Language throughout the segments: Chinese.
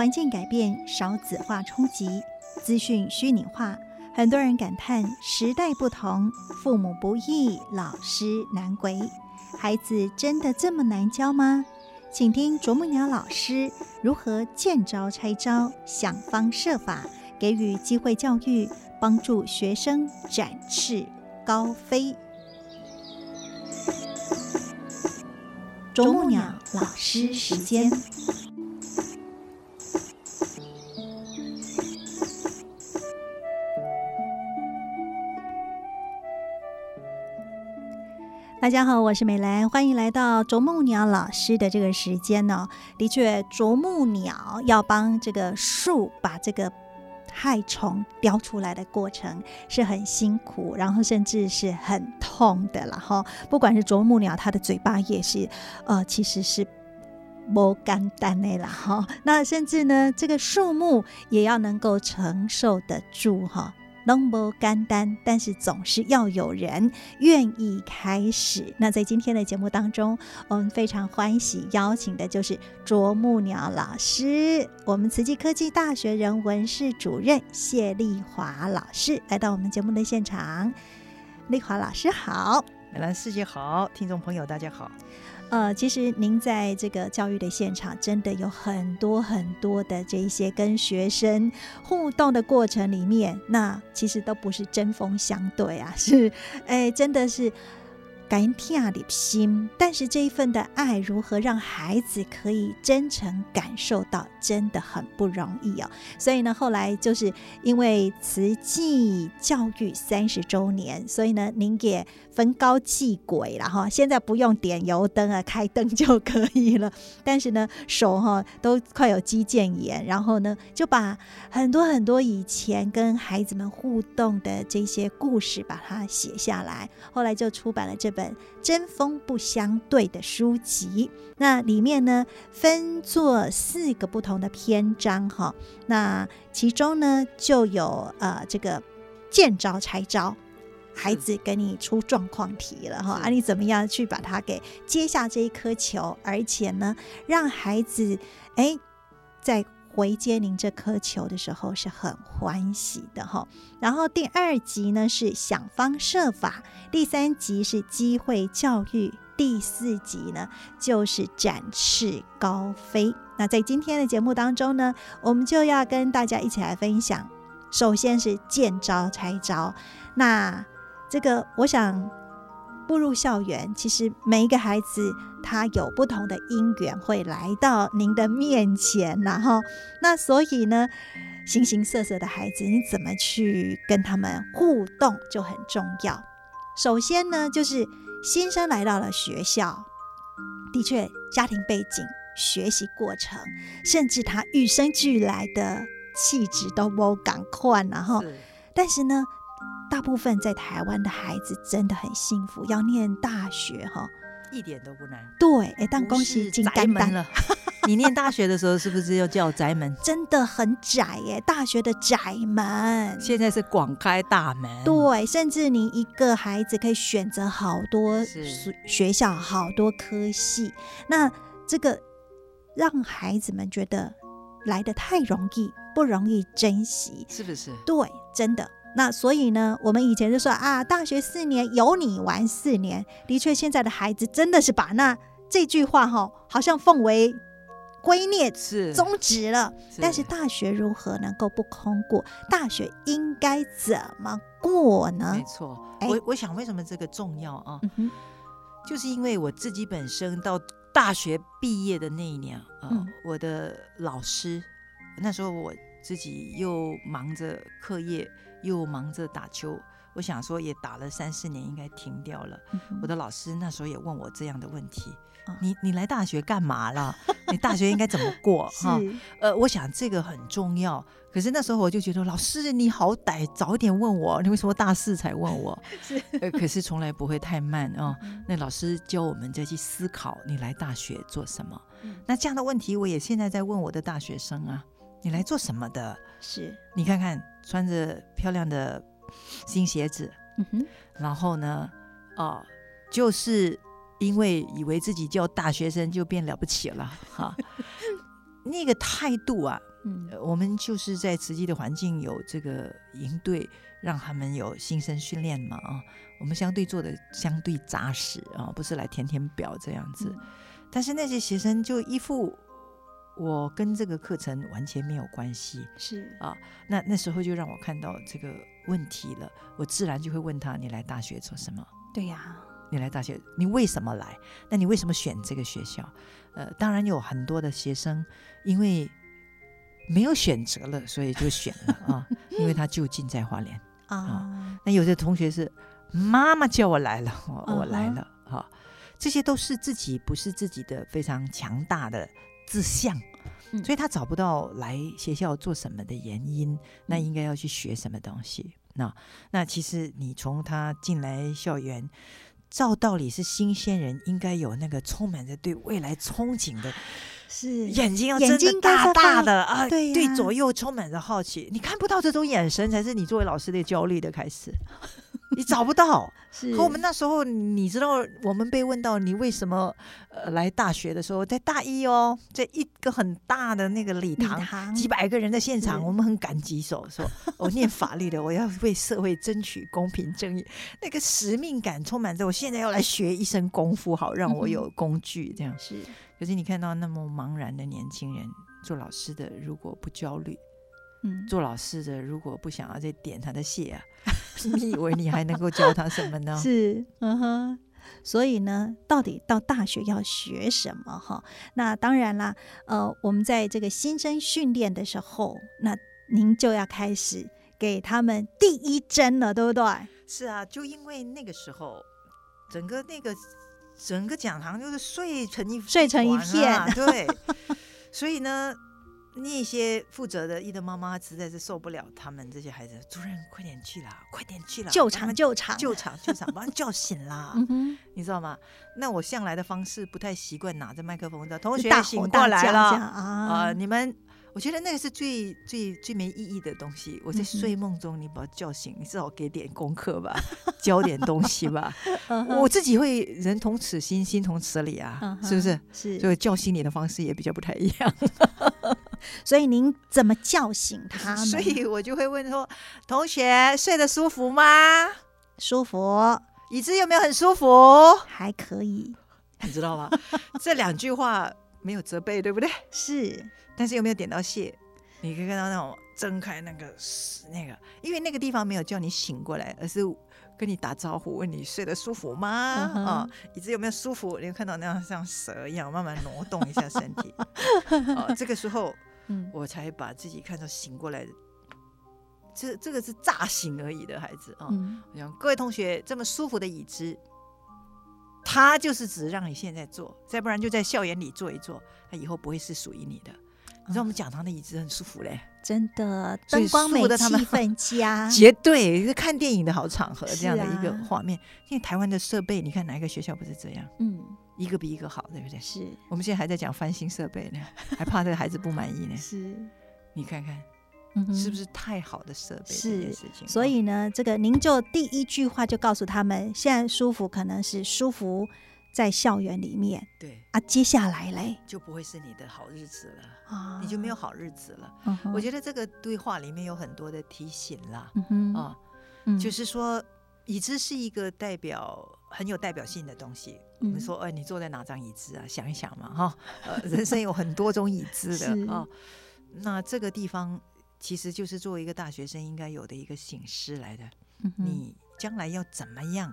大环境改变，少子化冲击，资讯虚拟化，很多人感叹时代不同，父母不易，老师难为。孩子真的这么难教吗？请听啄木鸟老师如何见招拆招，想方设法给予机会教育，帮助学生展翅高飞。啄木鸟老师时间。大家好，我是美兰，欢迎来到啄木鸟老师的这个时间呢。的确，啄木鸟要帮这个树把这个害虫叼出来的过程是很辛苦，然后甚至是很痛的了哈。不管是啄木鸟，它的嘴巴也是，呃，其实是不干单的啦哈。那甚至呢，这个树木也要能够承受得住哈。能不干单，但是总是要有人愿意开始。那在今天的节目当中，我们非常欢喜邀请的就是啄木鸟老师，我们慈济科技大学人文室主任谢丽华老师来到我们节目的现场。丽华老师好，美兰师姐好，听众朋友大家好。呃，其实您在这个教育的现场，真的有很多很多的这一些跟学生互动的过程里面，那其实都不是针锋相对啊，是哎，真的是。感恩天啊的心，但是这一份的爱如何让孩子可以真诚感受到，真的很不容易哦。所以呢，后来就是因为慈济教育三十周年，所以呢，您也分高祭轨了哈。现在不用点油灯啊，开灯就可以了。但是呢，手哈都快有肌腱炎，然后呢，就把很多很多以前跟孩子们互动的这些故事把它写下来，后来就出版了这本。针锋不相对的书籍，那里面呢分作四个不同的篇章哈。那其中呢就有呃这个见招拆招，孩子给你出状况题了哈，啊你怎么样去把它给接下这一颗球，而且呢让孩子哎在。回接您这颗球的时候是很欢喜的哈，然后第二集呢是想方设法，第三集是机会教育，第四集呢就是展翅高飞。那在今天的节目当中呢，我们就要跟大家一起来分享，首先是见招拆招。那这个我想。步入校园，其实每一个孩子他有不同的因缘会来到您的面前，然后那所以呢，形形色色的孩子，你怎么去跟他们互动就很重要。首先呢，就是新生来到了学校，的确家庭背景、学习过程，甚至他与生俱来的气质都不赶快，然后，但是呢。大部分在台湾的孩子真的很幸福，要念大学哈，一点都不难。对，哎，但恭喜进宅门了。你念大学的时候是不是又叫宅门？真的很窄耶，大学的窄门。现在是广开大门。对，甚至你一个孩子可以选择好多学校，好多科系。那这个让孩子们觉得来的太容易，不容易珍惜，是不是？对，真的。那所以呢，我们以前就说啊，大学四年有你玩四年。的确，现在的孩子真的是把那这句话哈，好像奉为圭臬是宗旨了。但是大学如何能够不空过？大学应该怎么过呢？没错，我我想为什么这个重要啊？就是因为我自己本身到大学毕业的那一年啊，我的老师那时候我自己又忙着课业。又忙着打球，我想说也打了三四年，应该停掉了。我的老师那时候也问我这样的问题：你你来大学干嘛了？你大学应该怎么过？哈，呃，我想这个很重要。可是那时候我就觉得，老师你好歹早一点问我，你为什么大四才问我？是，呃，可是从来不会太慢哦。那老师教我们再去思考，你来大学做什么？那这样的问题，我也现在在问我的大学生啊。你来做什么的？是你看看穿着漂亮的新鞋子，嗯哼，然后呢，哦，就是因为以为自己叫大学生就变了不起了哈。那个态度啊，嗯，我们就是在慈济的环境有这个营队，让他们有新生训练嘛啊，我们相对做的相对扎实啊，不是来填填表这样子。但是那些学生就一副我跟这个课程完全没有关系，是啊，那那时候就让我看到这个问题了，我自然就会问他：你来大学做什么？对呀，你来大学，你为什么来？那你为什么选这个学校？呃，当然有很多的学生因为没有选择了，所以就选了啊，因为他就近在花莲 啊。那有的同学是妈妈叫我来了，我我来了哈。这些都是自己不是自己的非常强大的志向，所以他找不到来学校做什么的原因。那应该要去学什么东西？那那其实你从他进来校园。照道理是新鲜人，应该有那个充满着对未来憧憬的，是眼睛要睁得大大的啊，对对左右充满着好奇。你看不到这种眼神，才是你作为老师的焦虑的开始。你找不到，是和我们那时候，你知道，我们被问到你为什么呃来大学的时候，在大一哦，在一个很大的那个礼堂，几百个人的现场，我们很感激，说说 我念法律的，我要为社会争取公平正义，那个使命感充满着。我现在要来学一身功夫，好让我有工具，这样是。可是你看到那么茫然的年轻人，做老师的如果不焦虑。嗯，做老师的如果不想要再点他的谢啊，你以为你还能够教他什么呢？是，嗯哼。所以呢，到底到大学要学什么？哈，那当然啦，呃，我们在这个新生训练的时候，那您就要开始给他们第一针了，对不对？是啊，就因为那个时候，整个那个整个讲堂就是睡成一睡成一片，对，所以呢。那些负责的伊的妈妈实在是受不了他们这些孩子，主任快点去啦，快点去啦，救场救场救场救场，把他叫醒啦，你知道吗？那我向来的方式不太习惯拿着麦克风的同学醒过来了啊！你们，我觉得那个是最最最没意义的东西。我在睡梦中，你把我叫醒，你至少给点功课吧，教点东西吧。我自己会人同此心，心同此理啊，是不是？是，就叫醒你的方式也比较不太一样。所以您怎么叫醒他们？所以我就会问说：“同学睡得舒服吗？舒服。椅子有没有很舒服？还可以。你知道吗？这两句话没有责备，对不对？是。但是有没有点到谢？你可以看到那种睁开那个那个，因为那个地方没有叫你醒过来，而是跟你打招呼，问你睡得舒服吗？啊，椅子有没有舒服？你会看到那样像蛇一样慢慢挪动一下身体。啊，这个时候。我才把自己看作醒过来的，这这个是乍醒而已的孩子啊！我想各位同学，这么舒服的椅子，它就是只让你现在坐，再不然就在校园里坐一坐，它以后不会是属于你的。你知道我们讲堂的椅子很舒服嘞，真的，灯光美，气氛佳，绝对是看电影的好场合，这样的一个画面。因为台湾的设备，你看哪一个学校不是这样？嗯。一个比一个好，对不对？是我们现在还在讲翻新设备呢，还怕这个孩子不满意呢。是，你看看，是不是太好的设备？是。所以呢，这个您就第一句话就告诉他们，现在舒服可能是舒服在校园里面。对啊，接下来嘞就不会是你的好日子了啊，你就没有好日子了。我觉得这个对话里面有很多的提醒啦，啊，就是说椅子是一个代表很有代表性的东西。我们说，哎，你坐在哪张椅子啊？想一想嘛，哈，呃，人生有很多种椅子的啊。那这个地方其实就是作为一个大学生应该有的一个醒思来的。你将来要怎么样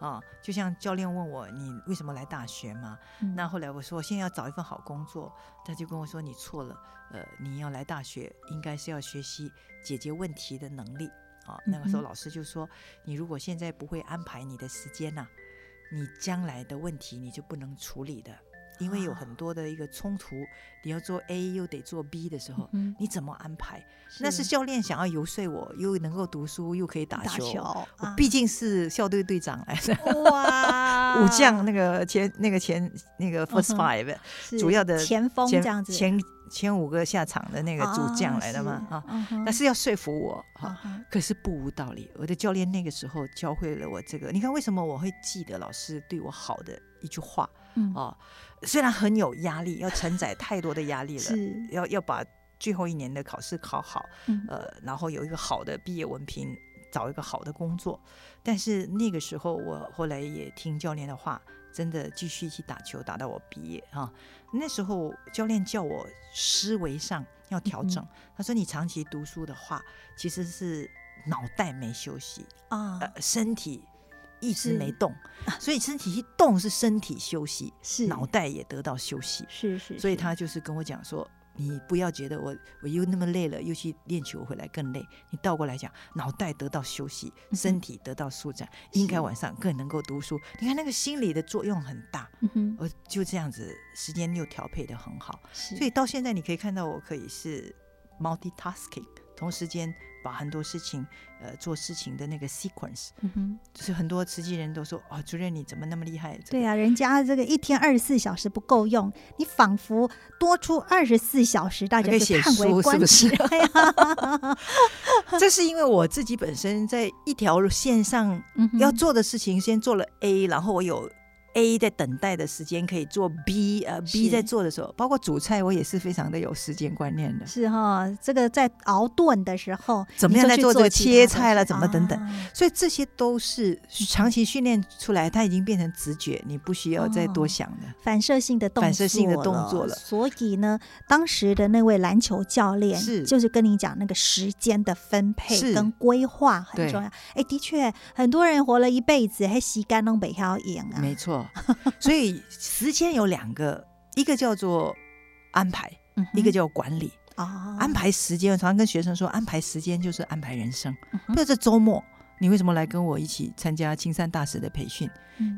啊？就像教练问我，你为什么来大学嘛？那后来我说，现在要找一份好工作，他就跟我说，你错了。呃，你要来大学，应该是要学习解决问题的能力啊。那个时候老师就说，你如果现在不会安排你的时间呐。你将来的问题你就不能处理的，因为有很多的一个冲突，你要做 A 又得做 B 的时候，你怎么安排？那是教练想要游说我，又能够读书，又可以打球。我毕竟是校队队长来的，哇，武将那个前那个前那个 first five 主要的前锋这样子，前前五个下场的那个主将来的嘛啊，那是要说服我哈。可是不无道理，我的教练那个时候教会了我这个。你看为什么我会记得老师对我好的一句话啊？虽然很有压力，要承载太多的压力了，要要把最后一年的考试考好，呃，然后有一个好的毕业文凭。找一个好的工作，但是那个时候我后来也听教练的话，真的继续一起打球，打到我毕业哈。那时候教练叫我思维上要调整，他说你长期读书的话，其实是脑袋没休息啊，身体一直没动，所以身体一动是身体休息，是脑袋也得到休息，是是，所以他就是跟我讲说。你不要觉得我我又那么累了，又去练球回来更累。你倒过来讲，脑袋得到休息，身体得到舒展，应该晚上更能够读书。你看那个心理的作用很大，我就这样子，时间又调配的很好，所以到现在你可以看到我可以是 multitasking，同时间。把很多事情，呃，做事情的那个 sequence，嗯哼，就是很多慈济人都说，哦，主任你怎么那么厉害？对啊，人家这个一天二十四小时不够用，你仿佛多出二十四小时，大家就叹为观止。这是因为我自己本身在一条线上要做的事情，先做了 A，然后我有。A 在等待的时间可以做 B，呃，B 在做的时候，包括煮菜，我也是非常的有时间观念的。是哈，这个在熬炖的时候，怎么样在做这个切菜了，怎么等等，所以这些都是长期训练出来，它已经变成直觉，你不需要再多想的反射性的动作反射性的动作了。所以呢，当时的那位篮球教练是。就是跟你讲那个时间的分配跟规划很重要。哎，的确，很多人活了一辈子还洗干弄北漂赢啊，没错。所以时间有两个，一个叫做安排，一个叫管理。啊，安排时间，常常跟学生说，安排时间就是安排人生。比如这周末，你为什么来跟我一起参加青山大使的培训？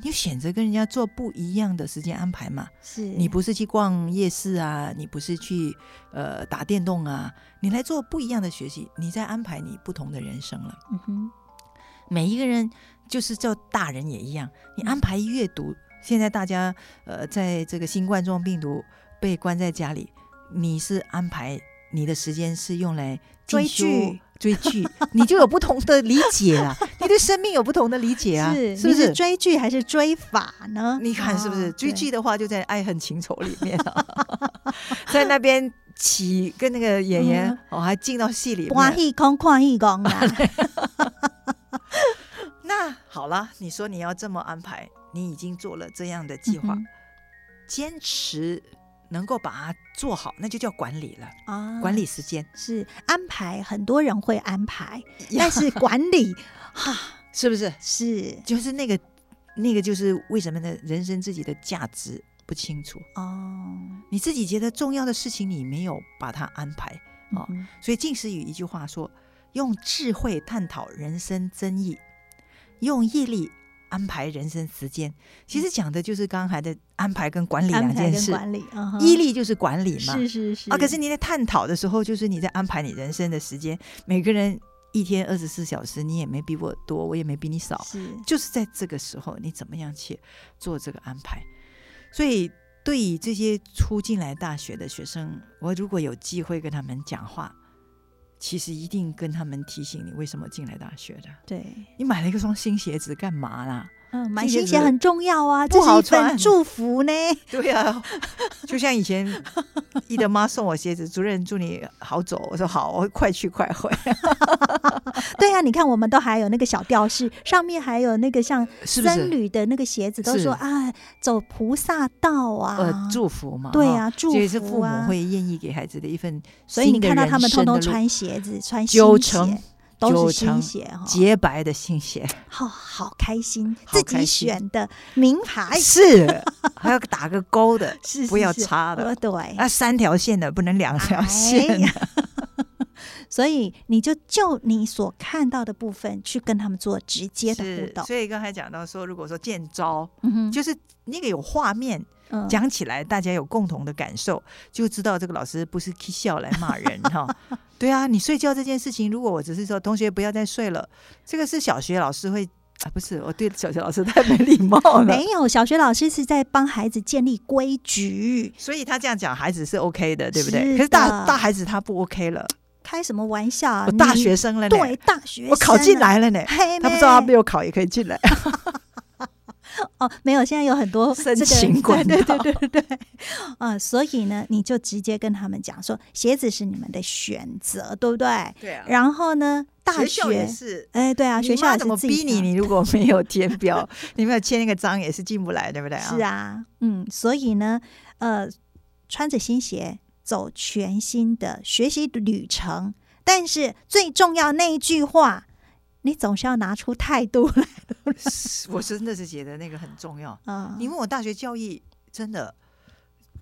你选择跟人家做不一样的时间安排嘛？是你不是去逛夜市啊？你不是去呃打电动啊？你来做不一样的学习，你在安排你不同的人生了。嗯哼，每一个人。就是叫大人也一样，你安排阅读。现在大家呃，在这个新冠状病毒被关在家里，你是安排你的时间是用来追剧，追剧，你就有不同的理解了。你对生命有不同的理解啊，是不是？追剧还是追法呢？你看是不是？追剧的话就在爱恨情仇里面，在那边起跟那个演员，我还进到戏里，欢喜空，看戏空啊。那好了，你说你要这么安排，你已经做了这样的计划，坚持能够把它做好，那就叫管理了啊！管理时间是安排，很多人会安排，但是管理 哈，是不是？是，就是那个那个，就是为什么呢？人生自己的价值不清楚哦，你自己觉得重要的事情，你没有把它安排啊，所以近时语一句话说：用智慧探讨人生争议。用毅力安排人生时间，其实讲的就是刚才的安排跟管理两件事。管理，毅力就是管理嘛。是是是。啊，可是你在探讨的时候，就是你在安排你人生的时间。每个人一天二十四小时，你也没比我多，我也没比你少。是，就是在这个时候，你怎么样去做这个安排？所以，对于这些初进来大学的学生，我如果有机会跟他们讲话。其实一定跟他们提醒你为什么进来大学的。对，你买了一个双新鞋子干嘛啦？嗯，买新鞋很重要啊，这是一份祝福呢。对呀，就像以前伊德妈送我鞋子，主任祝你好走，我说好，我快去快回。对啊，你看我们都还有那个小吊饰，上面还有那个像僧侣的那个鞋子，都说啊，走菩萨道啊，呃，祝福嘛。对啊，祝福啊，是父母会愿意给孩子的一份。所以你看到他们通通穿鞋子，穿新鞋。都是新鞋哈，洁白的新鞋，好好开心，自己选的名牌。是，还要打个勾的，是不要擦的，对，那，三条线的不能两条线，所以你就就你所看到的部分去跟他们做直接的互动。所以刚才讲到说，如果说见招，嗯就是那个有画面。讲起来，大家有共同的感受，就知道这个老师不是笑来骂人 哈。对啊，你睡觉这件事情，如果我只是说同学不要再睡了，这个是小学老师会啊，不是，我对小学老师太没礼貌了。没有，小学老师是在帮孩子建立规矩，所以他这样讲，孩子是 OK 的，对不对？可是大大孩子他不 OK 了，开什么玩笑啊？我大学生了，对，大学我考进来了呢，他不知道他没有考也可以进来。哦，没有，现在有很多 申请管道，对对对对对，啊，所以呢，你就直接跟他们讲说，鞋子是你们的选择，对不对？对啊。然后呢，大学是，哎，对啊，学校怎么逼你？你如果没有填表，你没有签那个章，也是进不来，对不对是啊，嗯，所以呢，呃，穿着新鞋走全新的学习旅程，但是最重要那一句话。你总是要拿出态度来。我真的是觉得那个很重要。嗯，你问我大学教育真的，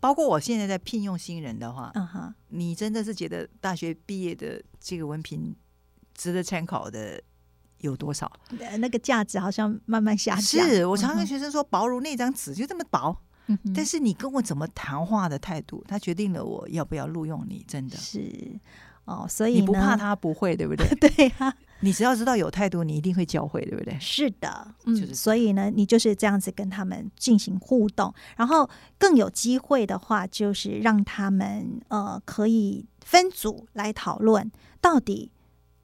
包括我现在在聘用新人的话，嗯哼，你真的是觉得大学毕业的这个文凭值得参考的有多少？那个价值好像慢慢下降。是我常跟学生说，薄如那张纸，就这么薄。嗯，但是你跟我怎么谈话的态度，他决定了我要不要录用你。真的是哦，所以你不怕他不会，对不对？对啊。你只要知道有态度，你一定会教会，对不对？是的，嗯，所以呢，你就是这样子跟他们进行互动，然后更有机会的话，就是让他们呃可以分组来讨论，到底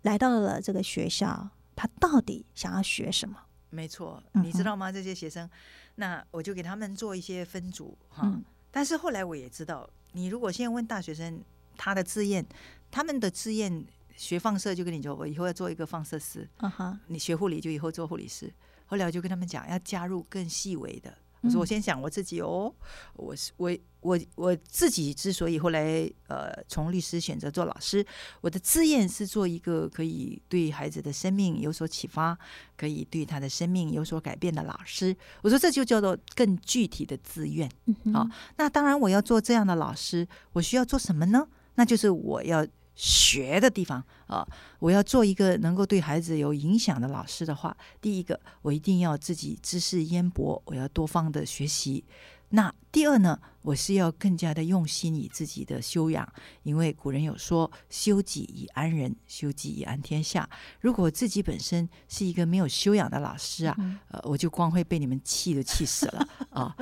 来到了这个学校，他到底想要学什么？没错，你知道吗？这些学生，那我就给他们做一些分组哈。但是后来我也知道，你如果现在问大学生他的志愿，他们的志愿。学放射就跟你说，我以后要做一个放射师。嗯哼，你学护理就以后做护理师。后来我就跟他们讲，要加入更细微的。我说我先讲我自己哦，我是我我我自己之所以后来呃从律师选择做老师，我的志愿是做一个可以对孩子的生命有所启发，可以对他的生命有所改变的老师。我说这就叫做更具体的志愿。好，那当然我要做这样的老师，我需要做什么呢？那就是我要。学的地方啊，我要做一个能够对孩子有影响的老师的话，第一个我一定要自己知识渊博，我要多方的学习。那第二呢，我是要更加的用心以自己的修养，因为古人有说“修己以安人，修己以安天下”。如果自己本身是一个没有修养的老师啊，呃，我就光会被你们气都气死了啊！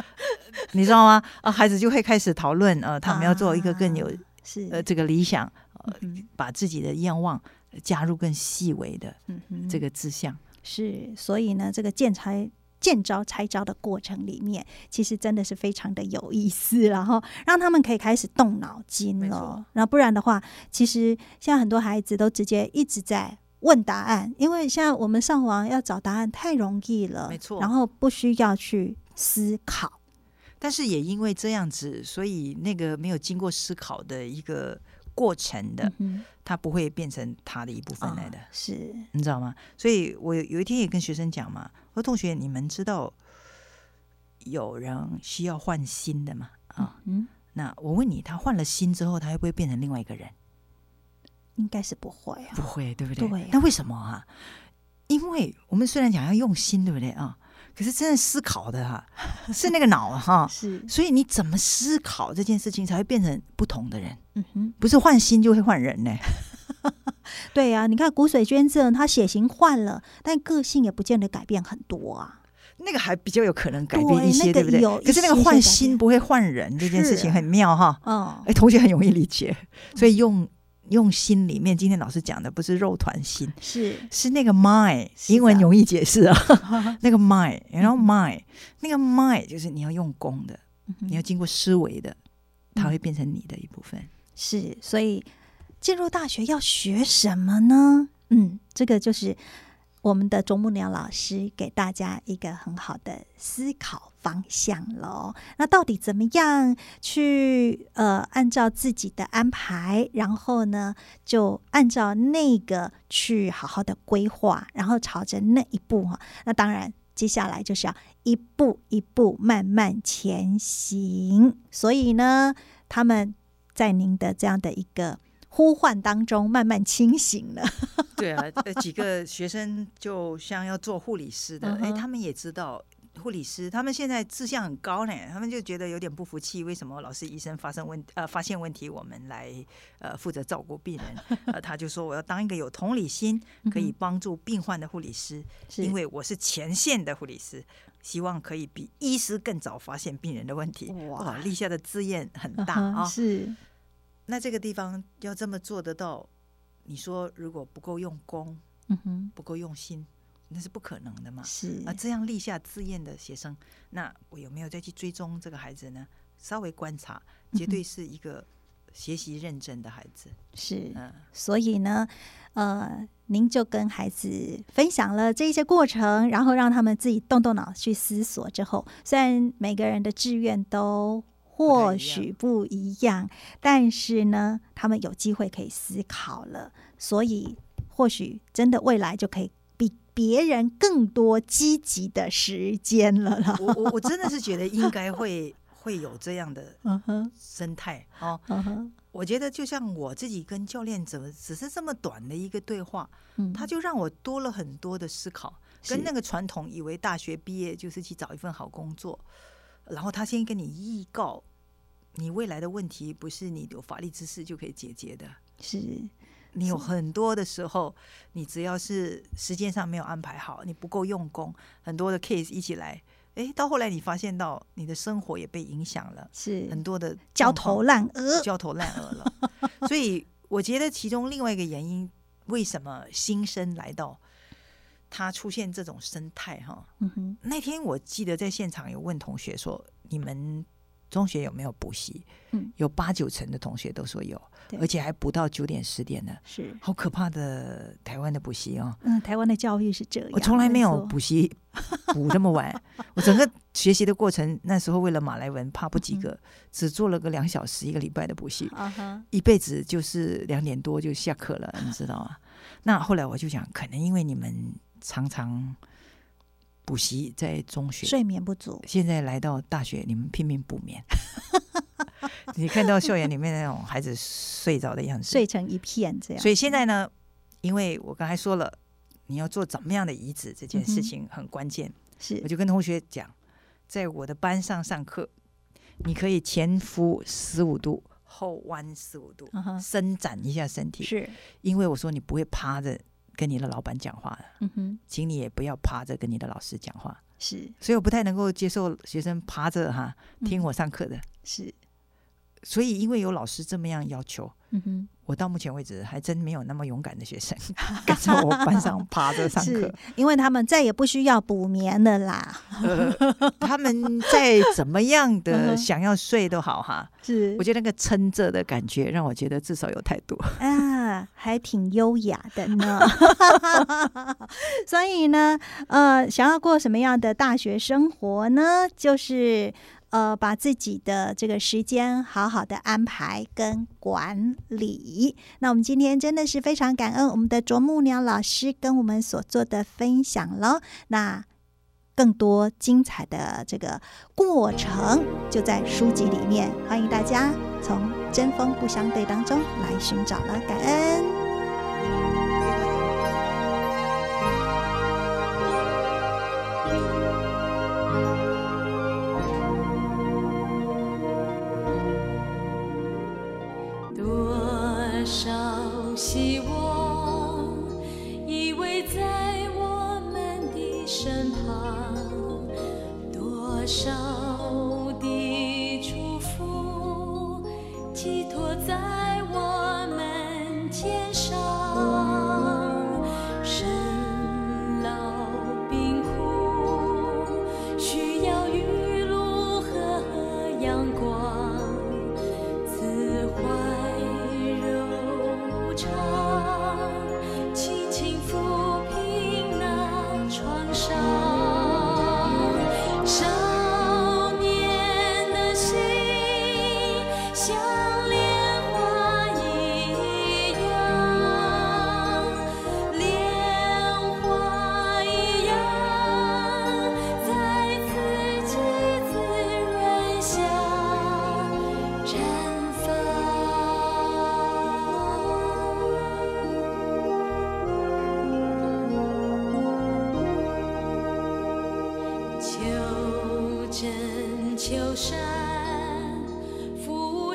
你知道吗？啊，孩子就会开始讨论，呃，他们要做一个更有是呃这个理想。把自己的愿望加入更细微的这个志向是，所以呢，这个见拆见招拆招的过程里面，其实真的是非常的有意思，然后让他们可以开始动脑筋了。然后不然的话，其实现在很多孩子都直接一直在问答案，因为现在我们上网要找答案太容易了，没错，然后不需要去思考。但是也因为这样子，所以那个没有经过思考的一个。过程的，它不会变成他的一部分来的，是你知道吗？所以我有一天也跟学生讲嘛，我说同学，你们知道有人需要换心的吗？啊，嗯，那我问你，他换了心之后，他会不会变成另外一个人？应该是不会，啊不会，对不对？对。那为什么啊？因为我们虽然讲要用心，对不对啊？可是真的思考的哈，是那个脑哈，是，所以你怎么思考这件事情，才会变成不同的人？嗯哼，不是换心就会换人呢？对呀，你看骨髓捐赠，他血型换了，但个性也不见得改变很多啊。那个还比较有可能改变一些，对不对？可是那个换心不会换人这件事情很妙哈。嗯，哎，同学很容易理解，所以用。用心里面，今天老师讲的不是肉团心，是是那个 mind，英文容易解释啊，那个 mind，然后 mind，那个 mind 就是你要用功的，你要经过思维的，它会变成你的一部分。是，所以进入大学要学什么呢？嗯，这个就是。我们的啄木鸟老师给大家一个很好的思考方向喽。那到底怎么样去呃按照自己的安排，然后呢就按照那个去好好的规划，然后朝着那一步哈。那当然接下来就是要一步一步慢慢前行。所以呢，他们在您的这样的一个。呼唤当中慢慢清醒了。对啊，几个学生就像要做护理师的，哎，他们也知道护理师，他们现在志向很高呢，他们就觉得有点不服气，为什么老师医生发生问呃发现问题，我们来呃负责照顾病人？呃，他就说我要当一个有同理心，可以帮助病患的护理师，因为我是前线的护理师，希望可以比医师更早发现病人的问题。哇，立下的志愿很大啊！是，那这个地方要这么做得到，你说如果不够用功，嗯哼，不够用心。那是不可能的嘛？是啊，这样立下志愿的学生，那我有没有再去追踪这个孩子呢？稍微观察，绝对是一个学习认真的孩子。是，嗯，所以呢，呃，您就跟孩子分享了这些过程，然后让他们自己动动脑去思索。之后，虽然每个人的志愿都或许不一样，但是呢，他们有机会可以思考了，所以或许真的未来就可以比。别人更多积极的时间了啦。我我我真的是觉得应该 会会有这样的生态哦。我觉得就像我自己跟教练怎么只是这么短的一个对话，他就让我多了很多的思考。跟那个传统以为大学毕业就是去找一份好工作，然后他先跟你预告你未来的问题，不是你有法律知识就可以解决的。是。你有很多的时候，你只要是时间上没有安排好，你不够用功，很多的 case 一起来，哎，到后来你发现到你的生活也被影响了，是很多的焦头烂额，焦头烂额了。所以我觉得其中另外一个原因，为什么新生来到他出现这种生态哈？嗯哼，那天我记得在现场有问同学说，你们。中学有没有补习？嗯，有八九成的同学都说有，而且还补到九点十点呢，是好可怕的台湾的补习哦。嗯，台湾的教育是这样，我从来没有补习补这么晚。我整个学习的过程，那时候为了马来文怕不及格，只做了个两小时一个礼拜的补习，一辈子就是两点多就下课了，你知道吗？那后来我就想，可能因为你们常常。补习在中学睡眠不足，现在来到大学，你们拼命补眠。你看到校园里面那种孩子睡着的样子，睡成一片这样。所以现在呢，因为我刚才说了，你要做怎么样的移植这件事情很关键。是，我就跟同学讲，在我的班上上课，你可以前俯十五度，后弯十五度，伸展一下身体。是因为我说你不会趴着。跟你的老板讲话嗯哼，请你也不要趴着跟你的老师讲话。是，所以我不太能够接受学生趴着哈听我上课的。是，所以因为有老师这么样要求，嗯哼。我到目前为止还真没有那么勇敢的学生 跟在我班上趴着上课，因为他们再也不需要补眠了啦。他们再怎么样的想要睡都好哈，是我觉得那个撑着的感觉让我觉得至少有态度 啊，还挺优雅的呢。所以呢，呃，想要过什么样的大学生活呢？就是。呃，把自己的这个时间好好的安排跟管理。那我们今天真的是非常感恩我们的啄木鸟老师跟我们所做的分享了。那更多精彩的这个过程就在书籍里面，欢迎大家从针锋不相对当中来寻找了。感恩。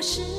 是